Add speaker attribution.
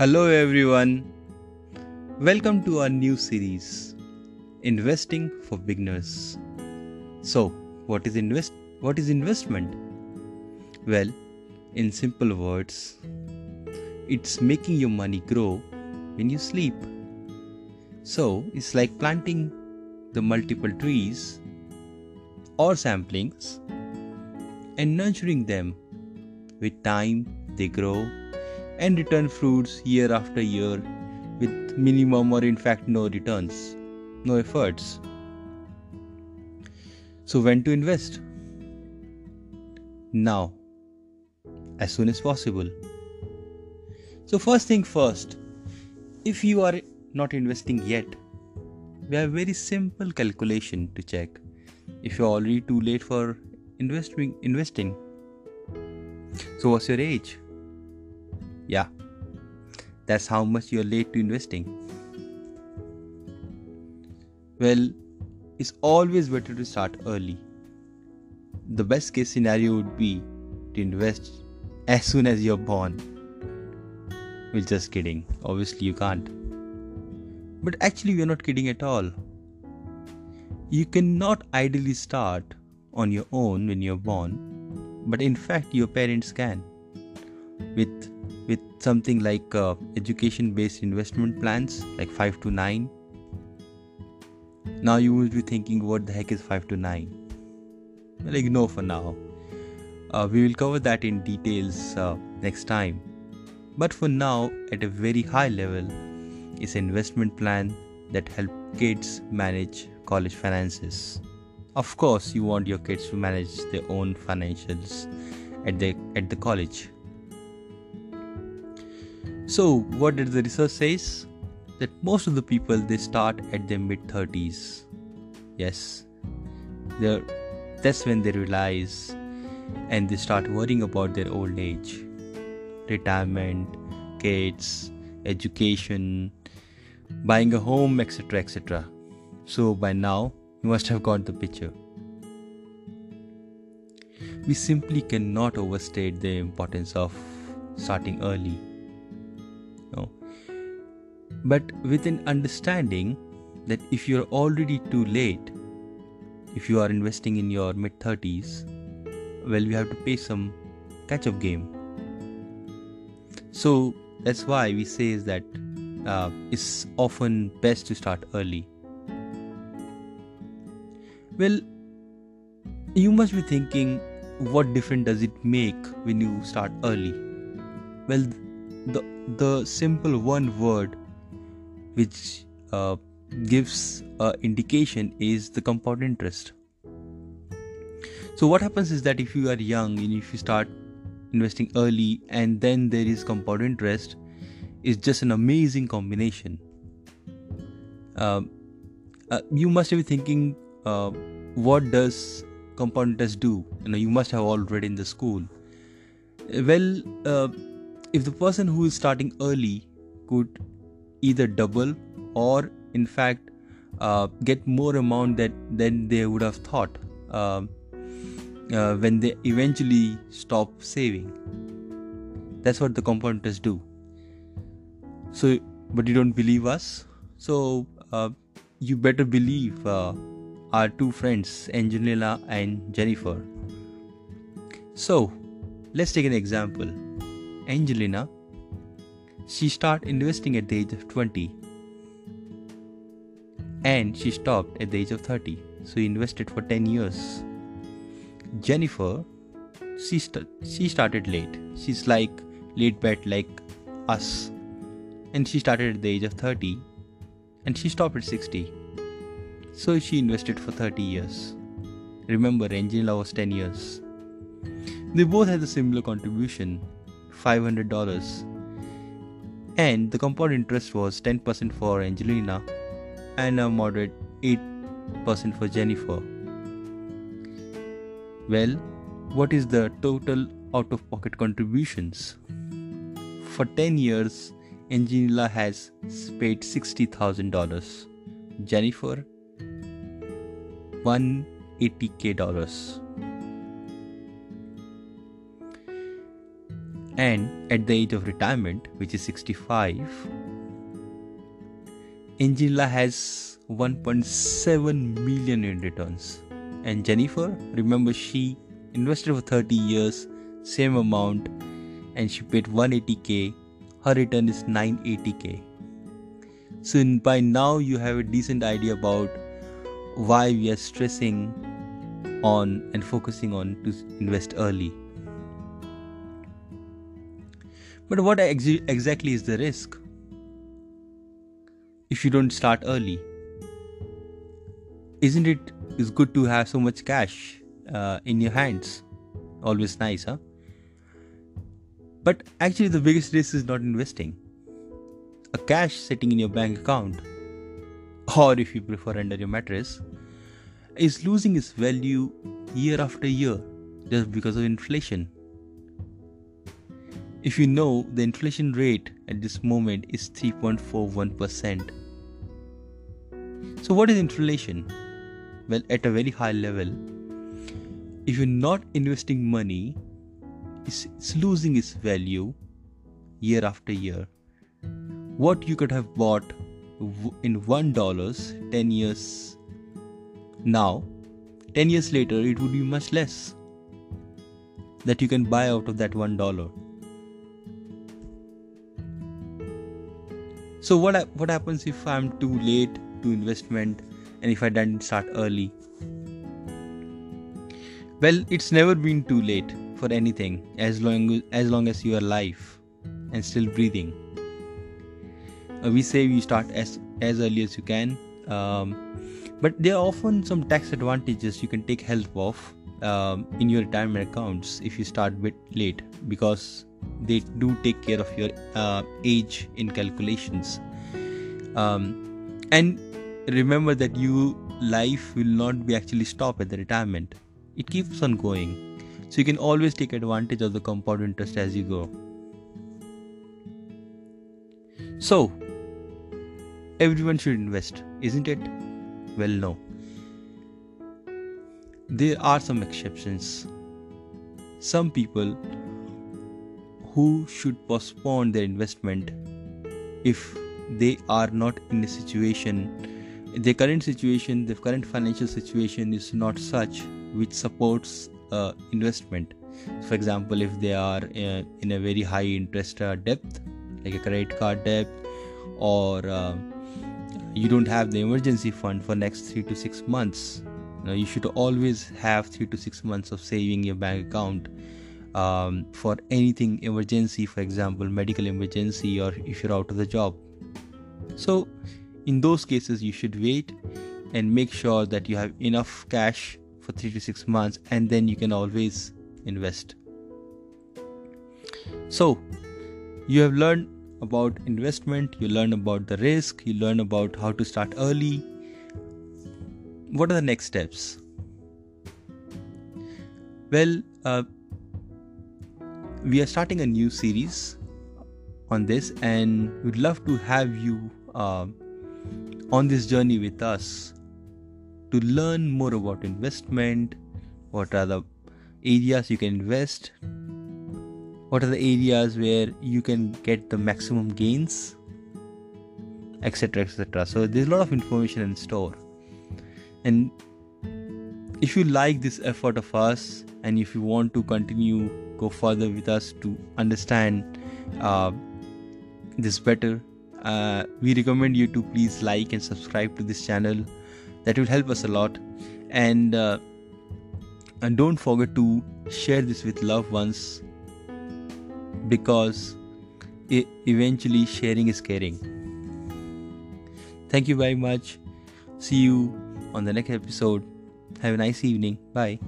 Speaker 1: Hello, everyone. Welcome to our new series, Investing for Beginners. So, what is invest? What is investment? Well, in simple words, it's making your money grow when you sleep. So, it's like planting the multiple trees or samplings and nurturing them. With time, they grow and return fruits year after year with minimum or in fact no returns, no efforts. So, when to invest? Now, as soon as possible. So, first thing first, if you are not investing yet, we have very simple calculation to check. If you're already too late for investing, investing. So, what's your age? Yeah, that's how much you're late to investing. Well, it's always better to start early. The best case scenario would be to invest as soon as you're born. Well, just kidding. Obviously, you can't. But actually, we're not kidding at all. You cannot ideally start on your own when you're born, but in fact, your parents can. With with something like uh, education based investment plans like 529 now you will be thinking what the heck is 529 well ignore for now. Uh, we will cover that in details uh, next time. But for now at a very high level is an investment plan that help kids manage college finances. Of course you want your kids to manage their own financials at the at the college so, what did the research says? That most of the people they start at their mid 30s. Yes, that's when they realize and they start worrying about their old age, retirement, kids, education, buying a home, etc. etc. So, by now, you must have got the picture. We simply cannot overstate the importance of starting early no. But with an understanding that if you're already too late, if you are investing in your mid 30s, well, we have to pay some catch up game. So that's why we say is that uh, it's often best to start early. Well, you must be thinking, what difference does it make when you start early? Well, the the simple one word which uh, gives indication is the compound interest. So what happens is that if you are young and if you start investing early and then there is compound interest is just an amazing combination. Uh, uh, you must be thinking uh, what does compound interest do? You know you must have all read in the school. Well uh, if the person who is starting early could either double or in fact uh, get more amount that than they would have thought uh, uh, when they eventually stop saving. That's what the compounders do. So but you don't believe us? So uh, you better believe uh, our two friends angelina and jennifer. So let's take an example Angelina, she started investing at the age of 20 and she stopped at the age of 30. So he invested for 10 years. Jennifer, she, st- she started late. She's like late bet like us. And she started at the age of 30 and she stopped at 60. So she invested for 30 years. Remember, Angelina was 10 years. They both had a similar contribution $500 and the compound interest was 10% for Angelina and a moderate 8% for Jennifer. Well, what is the total out of pocket contributions? For 10 years, Angelina has paid $60,000. Jennifer 180k And at the age of retirement, which is 65, Angela has 1.7 million in returns. And Jennifer, remember, she invested for 30 years, same amount, and she paid 180k. Her return is 980k. So by now you have a decent idea about why we are stressing on and focusing on to invest early. But what ex- exactly is the risk if you don't start early? Isn't it is good to have so much cash uh, in your hands? Always nice, huh? But actually, the biggest risk is not investing. A cash sitting in your bank account, or if you prefer under your mattress, is losing its value year after year just because of inflation. If you know, the inflation rate at this moment is 3.41%. So, what is inflation? Well, at a very high level, if you're not investing money, it's losing its value year after year. What you could have bought in $1 10 years now, 10 years later, it would be much less that you can buy out of that $1 so what what happens if i'm too late to investment and if i didn't start early? Well it's never been too late for anything as long as long as you are alive and still breathing. Uh, we say you start as as early as you can um, but there are often some tax advantages you can take help of um, in your retirement accounts if you start a bit late because they do take care of your uh, age in calculations. Um, and remember that you life will not be actually stop at the retirement. It keeps on going. So you can always take advantage of the compound interest as you go. So everyone should invest isn't it? Well no. There are some exceptions. Some people who should postpone their investment if they are not in a situation their current situation their current financial situation is not such which supports uh, investment. For example if they are uh, in a very high interest uh, depth like a credit card debt or uh, you don't have the emergency fund for next 3 to 6 months you, know, you should always have 3 to 6 months of saving your bank account um, for anything emergency for example medical emergency or if you're out of the job so in those cases you should wait and make sure that you have enough cash for 3 to 6 months and then you can always invest so you have learned about investment, you learn about the risk, you learn about how to start early. What are the next steps? Well, uh, we are starting a new series on this, and we'd love to have you uh, on this journey with us to learn more about investment, what are the areas you can invest, what are the areas where you can get the maximum gains etc etc so there's a lot of information in store. And if you like this effort of us and if you want to continue go further with us to understand uh, this better uh, we recommend you to please like and subscribe to this channel that will help us a lot and uh, and don't forget to share this with loved ones because eventually sharing is caring. Thank you very much. See you on the next episode. Have a nice evening. Bye.